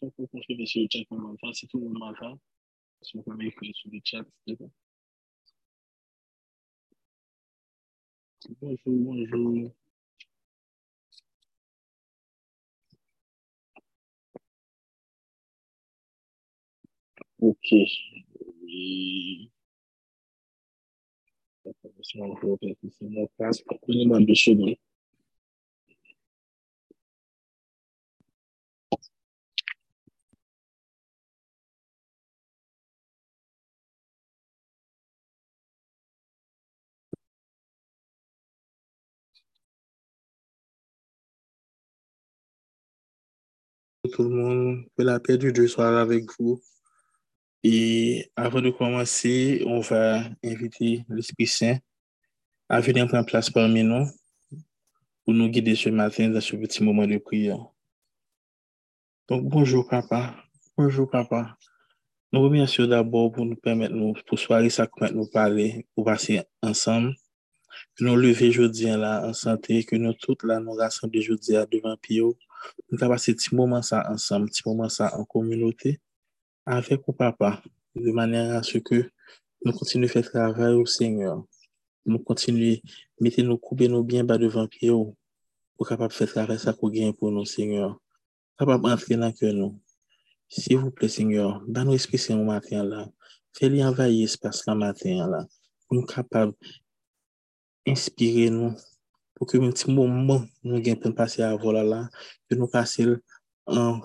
Qu'on peut contribuer sur le chat? Si tout le monde m'entend, est-ce qu'on peut m'écrire sur le chat? Bonjour, bonjour. Ok. C'est mon. Tout le monde, que la paix du Dieu soit avec vous. Et avant de commencer, on va inviter l'Esprit Saint à venir prendre place parmi nous pour nous guider ce matin dans ce petit moment de prière. Donc, bonjour papa. Bonjour papa. Nous remercions d'abord pour nous permettre, nous, pour soirée, ça nous parler, pour passer ensemble. Que nous lever aujourd'hui là en santé, que nous toutes là nous rassembler aujourd'hui devant Pio nous avons passé petit moment ça ensemble, petit moment ça en communauté avec mon papa, de manière à ce que nous continuons à faire travail au Seigneur. Nous continuons à mettre nos coups nos biens bas devant pied pour capable faire travail ça qu'on gagne pour nous, Seigneur. Capable d'entrer dans que nous. S'il vous plaît, Seigneur, dans nos esprits ce matin là, fais-lui envahir l'espace ce matin là, pour nous capables d'inspirer nous pour que un petit moment nous puissions passer à voilà là, que nous passions en,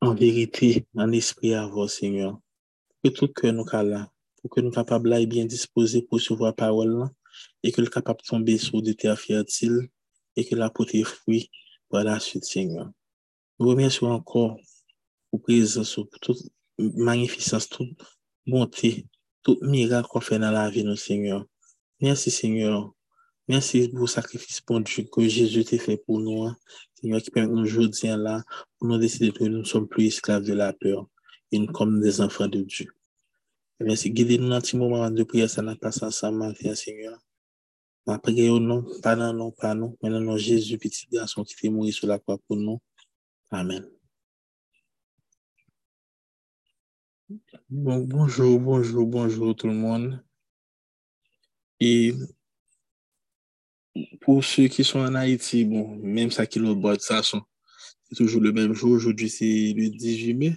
en vérité, en esprit à vous, Seigneur. Que tout que nous capables là bien disposés pour recevoir la parole là, et que le capable de tomber sur des terres fertiles et que la porter fruit pour la suite, Seigneur. Nous remercions encore pour présence, pour toute magnificence, toute bonté, tout miracle qu'on fait dans la vie, Seigneur. Merci, Seigneur, Merci pour le sacrifice bon Dieu que Jésus t'a fait pour nous. Seigneur, qui permet aujourd'hui là, pour nous décider que nous ne sommes plus esclaves de la peur et nous comme des enfants de Dieu. Merci. Guidez-nous dans ce moment de prière, ça n'a pas ensemble, Seigneur. Ma prière nom, pas dans non, pas non, mais nom Jésus, petit garçon qui fait mourir sur la croix pour nous. Amen. Bon, bonjour, bonjour, bonjour tout le monde. Et pour ceux qui sont en Haïti, bon, même ça qui l'autre boîte, ça sont. C'est toujours le même jour. Aujourd'hui, c'est le 18 mai.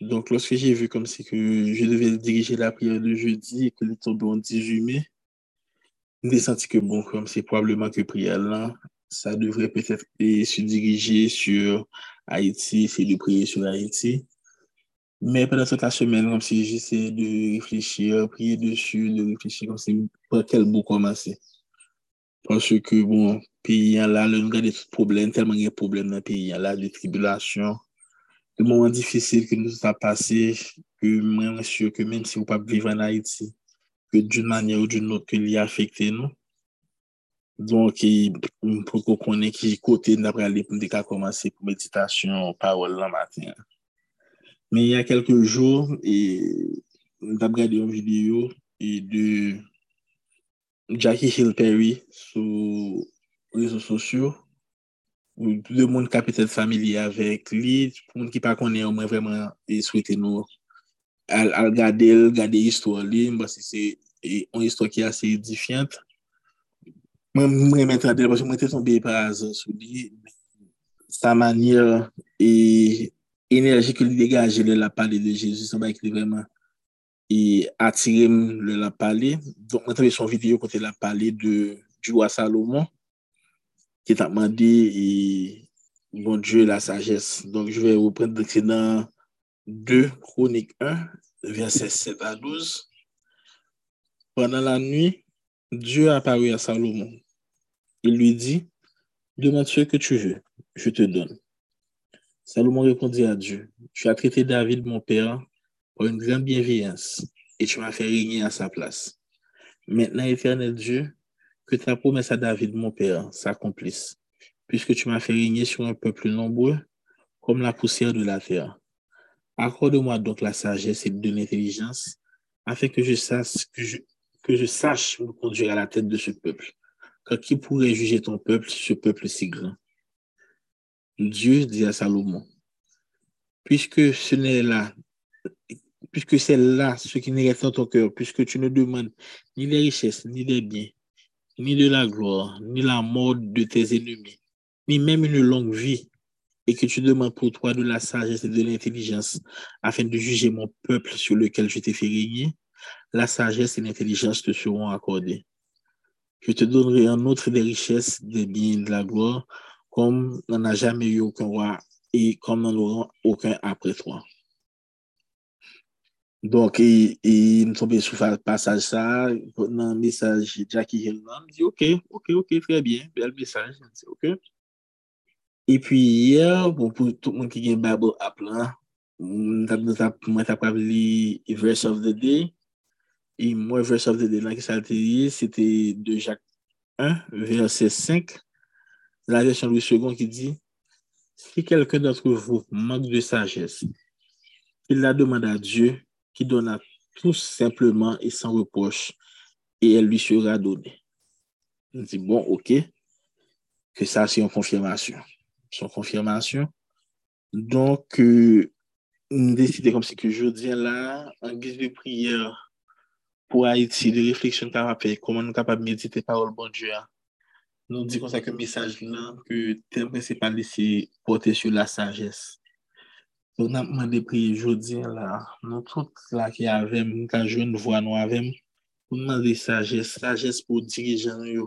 Donc, lorsque j'ai vu comme c'est que je devais diriger la prière de jeudi et que est tombé en 18 mai, j'ai senti que, bon, comme c'est probablement que prière là, ça devrait peut-être se diriger sur Haïti, c'est de prier sur Haïti. Mais pendant toute la semaine, comme si j'essayais de réfléchir, prier dessus, de réfléchir comme si par quel bout commencer. Pansè ke bon, peyi an la, lè nou gade tout problem, telman gen problem nan peyi an la, de tribulasyon, de mouman difisil ke nou sa pase, ke mwen monsye ke menm si ou pa vive an Haiti, ke doun manye ou doun not ke li afekte nou. Don ki pou ko konen ki kote nan pralè pou deka komanse pou meditasyon, parol nan matin. Men y a kelke joun, e dab gade yon video, e de... Jackie Hill Perry sou rezo sosyo. Ou de moun kapitel familye avek li. Pou moun ki pa konen, mwen vreman e swete nou. Al, al gade el, gade histwa li. Mba se se yon histwa ki ase edifyante. Mwen mwen mwen tradel, mwen te tombe par azan sou li. Sa manye e enerji ki li degaje le la pale de Jezus, an ba ek li vreman et attiré le la parler. Donc, on a son vidéo quand il a parlé de, du roi Salomon, qui t'a demandé, et, bon Dieu, la sagesse. Donc, je vais vous prendre dans 2 Chroniques 1, verset 7 à 12. Pendant la nuit, Dieu a apparu à Salomon. Il lui dit, demande ce que tu veux, je te donne. Salomon répondit à Dieu, tu as traité David, mon père, une grande bienveillance et tu m'as fait régner à sa place. Maintenant, éternel Dieu, que ta promesse à David, mon père, s'accomplisse, puisque tu m'as fait régner sur un peuple nombreux comme la poussière de la terre. Accorde-moi donc la sagesse et de l'intelligence, afin que je sache, que je, que je sache me conduire à la tête de ce peuple. Car qui pourrait juger ton peuple, ce peuple si grand? Dieu dit à Salomon, puisque ce n'est là, puisque c'est là ce qui n'est dans ton cœur, puisque tu ne demandes ni les richesses, ni les biens, ni de la gloire, ni la mort de tes ennemis, ni même une longue vie, et que tu demandes pour toi de la sagesse et de l'intelligence afin de juger mon peuple sur lequel je t'ai fait régner, la sagesse et l'intelligence te seront accordées. Je te donnerai en outre des richesses, des biens, de la gloire, comme n'en a jamais eu aucun roi et comme n'en aura aucun après toi. Donk, e m tombe sou pasaj sa, nan mesaj Jackie Hillman, m di ok, ok, ok, tre bien, bel mesaj, m di ok. E pi ye, pou tout moun ki gen Bible app lan, mwen tap kap li verse of the day, e mwen verse of the day lan ki salte li, sete de Jacques 1, verse 5, la version Louis II qui dit, si quelqu'un d'entre vous manque de sagesse, il la demande à Dieu qui donne à tous simplement et sans reproche, et elle lui sera donnée. On dit, bon, ok, que ça, c'est une confirmation son confirmation. Donc, euh, on décidé comme si que je dis là, en guise de prière pour Haïti, de réflexion qu'on faire, comment nous sommes capables de méditer parole bon Dieu. Hein. Nous disons ça que message là, que thème principal c'est porter sur la sagesse. Yon apman de priye jodi la, nou tout la ki avem, nou ka jwen vwa nou avem, pou nan de sajes, sajes pou dirijan yo,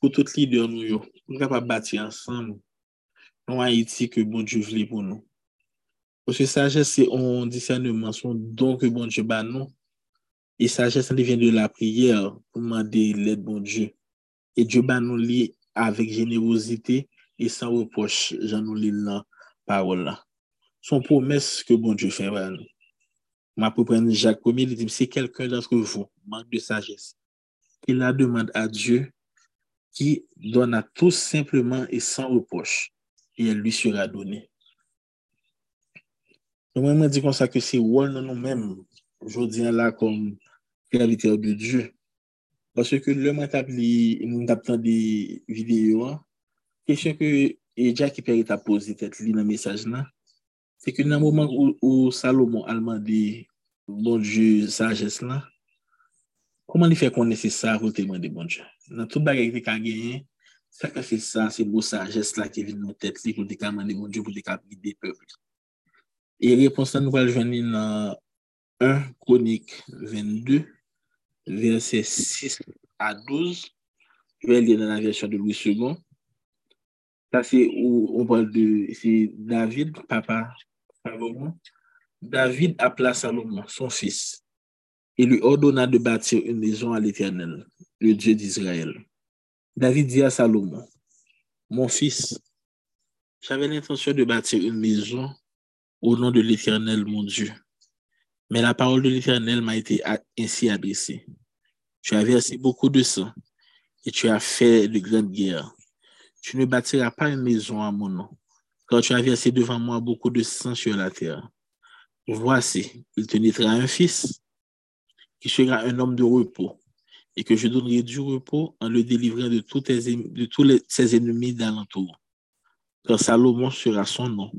pou tout lider nou yo, pou nou ka pa bati ansan nou, nou Haiti ke bon Dieu vle pou nou. Pwese sajes se on disyaneman son don ke bon Dieu ban nou, e sajes an li ven de la priye pou man de let bon Dieu. E Dieu ban nou li avek jenerosite e san reproche jan nou li lan parol la. Son promesse que bon Dieu fait. Ma prendre Jacques 1 il dit, si quelqu'un d'entre vous manque de sagesse, il la demande à Dieu qui donne à tous simplement et sans reproche et elle lui sera donnée. Donc, moi, je dis comme ça que c'est rôle nous-mêmes, aujourd'hui, là, comme serviteur de Dieu. Parce que le moment nous avons des vidéos, hein. question que Jack Perry t'a posé, tête dans le message là, Se ke nan mouman ou, ou Salomon alman di bon die sajes la, koman li fè konen se sa rote man de bon die? Nan tout bagay ki ka genyen, sa ka fè sa, se mou sajes la ki vin nou tèt li pou deka man de bon die pou deka bide pepl. E reponsan nou pal jwenni nan 1 Konik 22, verset 6 a 12, jwen li nan la versyon de Louis II, Sa se ou, on pal de, se David, papa David appela Salomon, son fils, et lui ordonna de bâtir une maison à l'Éternel, le Dieu d'Israël. David dit à Salomon, mon fils, j'avais l'intention de bâtir une maison au nom de l'Éternel, mon Dieu. Mais la parole de l'Éternel m'a été ainsi adressée. Tu as versé beaucoup de sang et tu as fait de grandes guerres. Tu ne bâtiras pas une maison à mon nom, car tu as versé devant moi beaucoup de sang sur la terre. Voici, il te naîtra un fils qui sera un homme de repos et que je donnerai du repos en le délivrant de tous, ses ennemis d'alentour. Car Salomon sera son nom,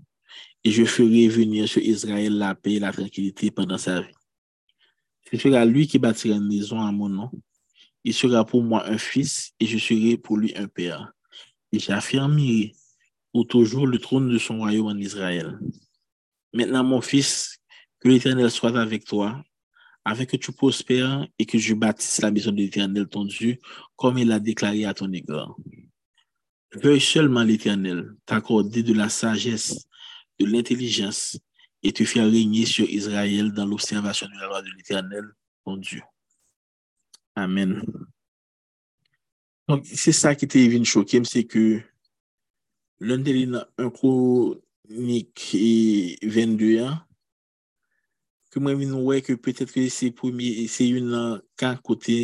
et je ferai venir sur Israël la paix et la tranquillité pendant sa vie. Ce sera lui qui bâtira une maison à mon nom. Il sera pour moi un fils, et je serai pour lui un père. Et j'affirmerai pour toujours le trône de son royaume en Israël. Maintenant, mon fils, que l'Éternel soit avec toi afin que tu prospères et que je bâtisse la maison de l'Éternel, ton Dieu, comme il l'a déclaré à ton égard. Veuille seulement l'Éternel t'accorder de la sagesse, de l'intelligence, et te faire régner sur Israël dans l'observation de la loi de l'Éternel, ton Dieu. Amen. Donc, c'est ça qui t'est venu choquer, c'est que Loun deli nan an kronik 22 an, ke mwen vin wè ke petèt ke se pomi, se yon nan kan kote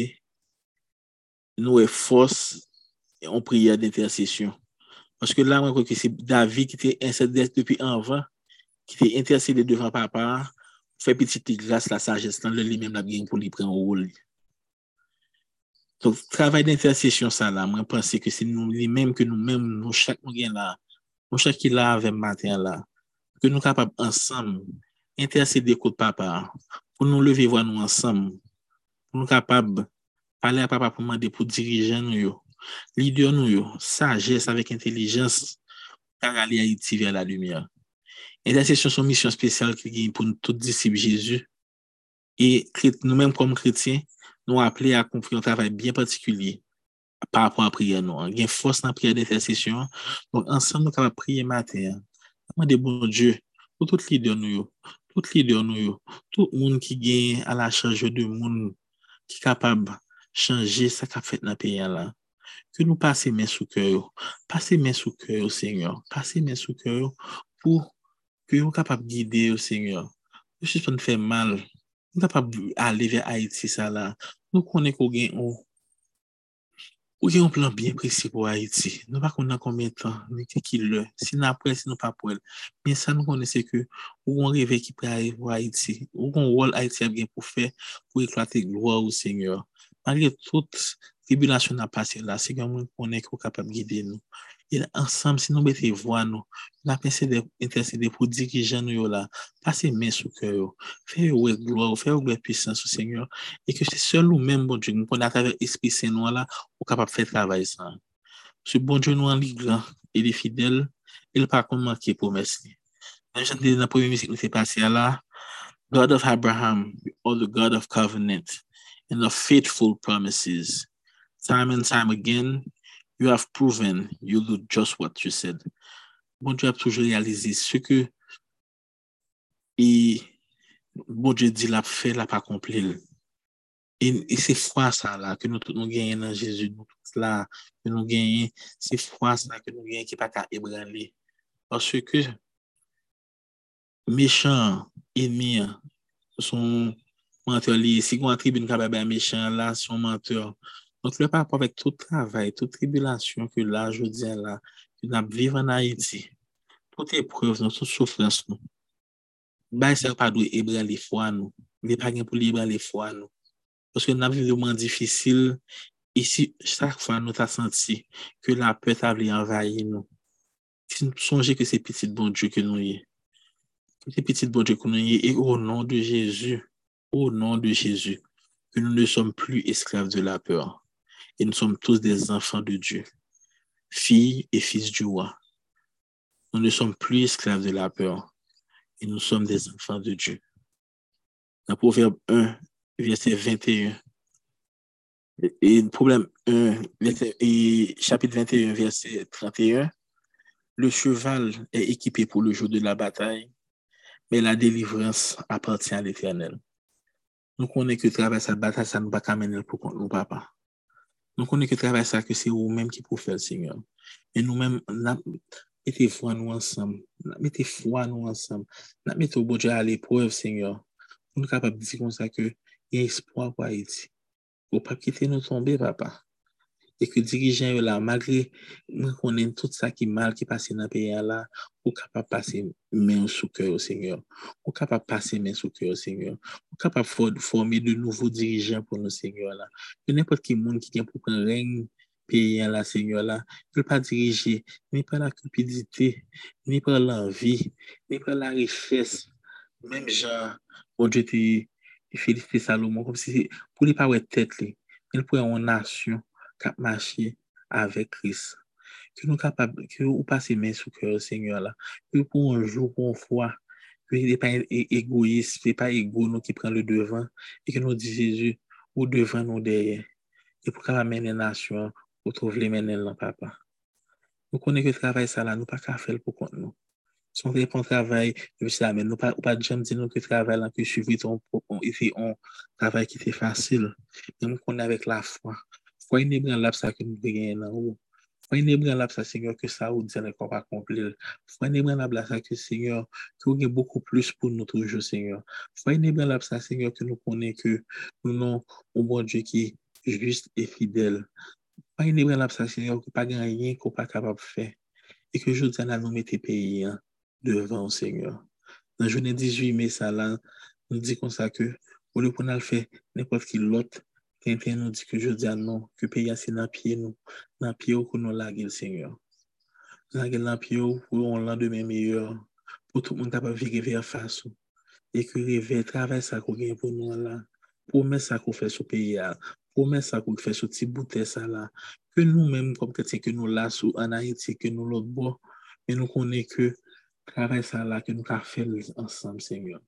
nou wè fos an priya d'intersesyon. Paske la mwen kote se David ki te insedes depi anvan, ki te intercede devan papa, fè piti ti glas la sajes nan lè li mèm la gen pou li pren ou ou li. So, travay d'intersesyon sa la, mwen panse ke se nou li menm ke nou menm nou chak nou gen la, nou chak ki la avèm maten la, ke nou kapab ansam, intersede kout papa, pou nou leve vwa nou ansam, pou nou kapab pale a papa pou mande pou dirijen nou yo, lider nou yo, sajes avèk intelijens, kar ale a iti ver la lumiè. Intersesyon son misyon spesyal ki gen pou nou tout disip Jésus, e nou menm kom kretien, nou aple non. a konfri yon travay bien patikulye pa apwa priye nou. An gen fos nan priye de intersesyon. Donk ansan nou kama priye mater. Aman de bon Diyo, pou tout lider nou yo, tout lider nou yo, tout moun ki gen ala chanje de moun ki kapab chanje sa ka fet nan peya la. Ke nou pase men sou kyo, pase men sou kyo, Senyor, pase men sou kyo pou ke yo kapab guide yo, Senyor. Yo si son fè mal, yo kapab ale ve Haiti sa la, nou konen ko gen ou, ou gen yon plan bien presi pou Haiti. Nou pa konen konmen tan, nou ke ki lè, si nan apre, si nou pa pou el. Men sa nou konen se ke, ou kon reve ki pre pou Haiti, ou kon wol Haiti ap gen pou fe, pou eklate gloa ou Seigneur. Malye tout tribulasyon na pase la, se gen mwen konen ki ou kapab gide nou. E ansam, si nou bete vwa nou, la pense de intercede pou dirijan nou yo la, pase men sou kè yo, fè yo wè gloa, fè yo wè pwisan sou senyor, e ke se sol ou men bon diyon, nou kon atave espri sen nou la, ou kapab fè travay san. Se bon diyon nou an li gran, e li fidel, e li pa kon manke pou mersi. Nan jante nan pou yon misik nou se pase ya la, God of Abraham, or the God of covenant, and of faithful promises, Time and time again, you have proven you do just what you said. Bon Dieu ap toujou realize se ke e bon Dieu di la fe la pa komplil. E se fwa sa la ke nou tout nou genyen nan Jezu, nou tout la ke nou genyen, se fwa sa ke nou genyen ki pa ka ebranli. Paske ke mechan, enmi, son mentor li, si kon atribe nou kababa mechan la, son mentor, Donc, le par rapport avec tout travail, toute tribulation que là, je dis là, que nous vivons en Haïti, toute épreuve, toute souffrance, nous, ben, ça pas d'où ébrer les fois, nous. Il pas pour libérer les fois, nous. Parce que nous avons vraiment difficile. Ici, chaque fois, nous avons senti que la peur a voulu envahir nous. Si nous songez que c'est petit bon Dieu que nous y C'est petit bon Dieu que nous y Et au nom de Jésus, au nom de Jésus, que nous ne sommes plus esclaves de la peur. Et nous sommes tous des enfants de Dieu, filles et fils du roi. Nous ne sommes plus esclaves de la peur et nous sommes des enfants de Dieu. Dans Proverbe 1, verset 21, et problème 1, et chapitre 21, verset 31, le cheval est équipé pour le jour de la bataille, mais la délivrance appartient à l'Éternel. Nous connaissons que travers cette bataille, ça ne va pas pour nous, papa. Nou konen ke travay sa ke se ou menm ki pou fèl, Seigneur. E nou menm, nap mette fwa nou ansam, nap mette fwa nou ansam, nap mette ou bodja al epreuve, Seigneur. Nou kapap di kon sa ke, e espoi kwa iti. Ou pap kite nou tombe, papa. e ke dirijen yo la, magre mwen konen tout sa ki mal ki pase nan peya la, ou kapap pase men sou kè yo, Seigneur. Ou kapap pase men sou kè yo, Seigneur. Ou kapap forme de nouvo dirijen pou nou, Seigneur la. Yo nepot ki moun ki gen pou pren reng peya la, Seigneur la, yo pa dirije, ni pa la kupidite, ni pa l'anvi, ni pa la riches, menm jan, bon Diyo te, te felicite Salomon, kom si pou li pa wè tèt li, el pou yon nasyon, avec Christ. Que nous capables, que nous passions main sous cœur, Seigneur, que ce n'est pas égoïste, ce n'est pas égo nous qui prend le devant, et que nous disons Jésus, ou devant nous derrière. Et pour qu'on mener la nation, pour trouver les mener là, papa. Nous connaissons que le travail, ça là, nous pas qu'à faire pour contre nous. Si on fait un travail, mais nous pas, pas jamais dire que le travail là, que je suis ton, un travail qui était facile. Mais nous connaissons avec la foi. Foi inébranlable ça que nous devons en haut. Foi inébranlable ça, Seigneur, que ça ou accomplir. Foi inébranlable ça que, Seigneur, que vous avez beaucoup plus nous toujours, Seigneur. Foi inébranlable ça, Seigneur, que nous connaissons que nous avons un bon est juste et fidèle. Foi inébranlable ça, Seigneur, que pas rien qu'on pas capable de faire. Et que je dis à nous mettre pays hein, devant, Seigneur. Dans la journée 18 mai, ça là, nous dit comme ça que, au lieu qu'on a fait n'importe qui l'autre, Quelqu'un nous dit que je dis à non, que pays c'est dans pied nous, dans pied où nous laguer le Seigneur. la gen lan piyo pou on lan demen meyor, pou tout moun kapap vire ver fasyo, e ki reve travè sa kou gen pou nou la, pou mè sa kou fè sou peya, pou mè sa kou fè sou ti boutè sa la, ke nou mèm kom kète ke nou la sou anayiti, ke nou lot bo, men nou konè ke travè sa la, ke nou ka fèl ansam, Seigneur.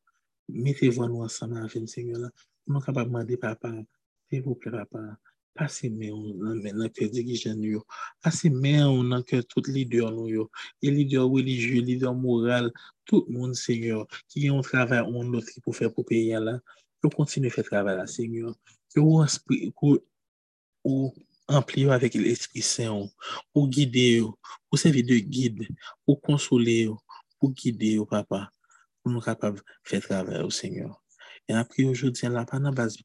Mete vo nou ansam avèm, Seigneur la, nou kapap mande papa, s'il vous plaît, papa, Pase men nan ke dirijen yo. Pase men nan ke tout lider nou yo. E lider religieux, lider moral, tout moun seigneur. Ki yon travay on lotri pou fè pou peye la. Yo kontinu fè travay la seigneur. Yo ou ampli yo avèk l'esprit saint. Ou guide yo. Ou sevi de guide. Ou konsole yo. Ou guide yo papa. Ou nou kapab fè travay yo seigneur. E apri yo jodi an la pa nan bazou.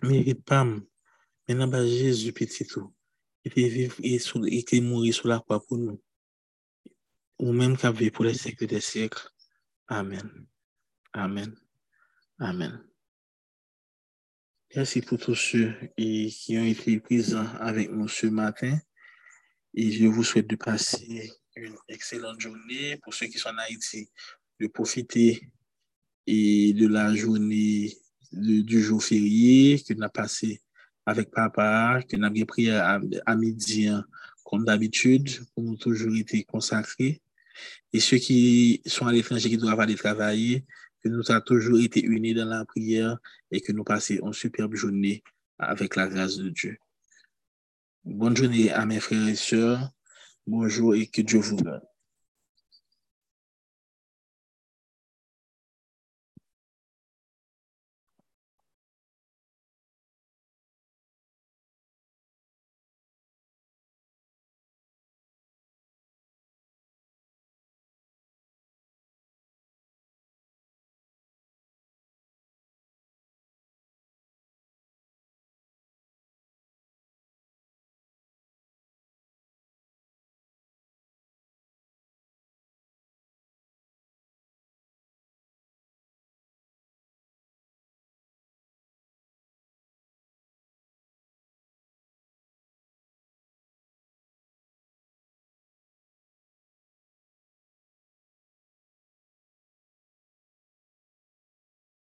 Basi, meri pam, Men nan ba Jezu petitou, e te viv e te mouri sou la kwa pou nou. Ou menm ka ve pou le sekre de sekre. Amen. Amen. Amen. Merci pou tous ceux qui ont été présents avec nous ce matin. Et je vous souhaite de passer une excellente journée. Pour ceux qui sont en Haïti, de profiter de la journée du jour férié que nous avons passé avec papa, que nous avons prié à, midi, hein, comme d'habitude, pour nous toujours été consacrés. Et ceux qui sont à l'étranger, qui doivent aller travailler, que nous avons toujours été unis dans la prière et que nous passions une superbe journée avec la grâce de Dieu. Bonne journée à mes frères et sœurs. Bonjour et que Dieu vous donne.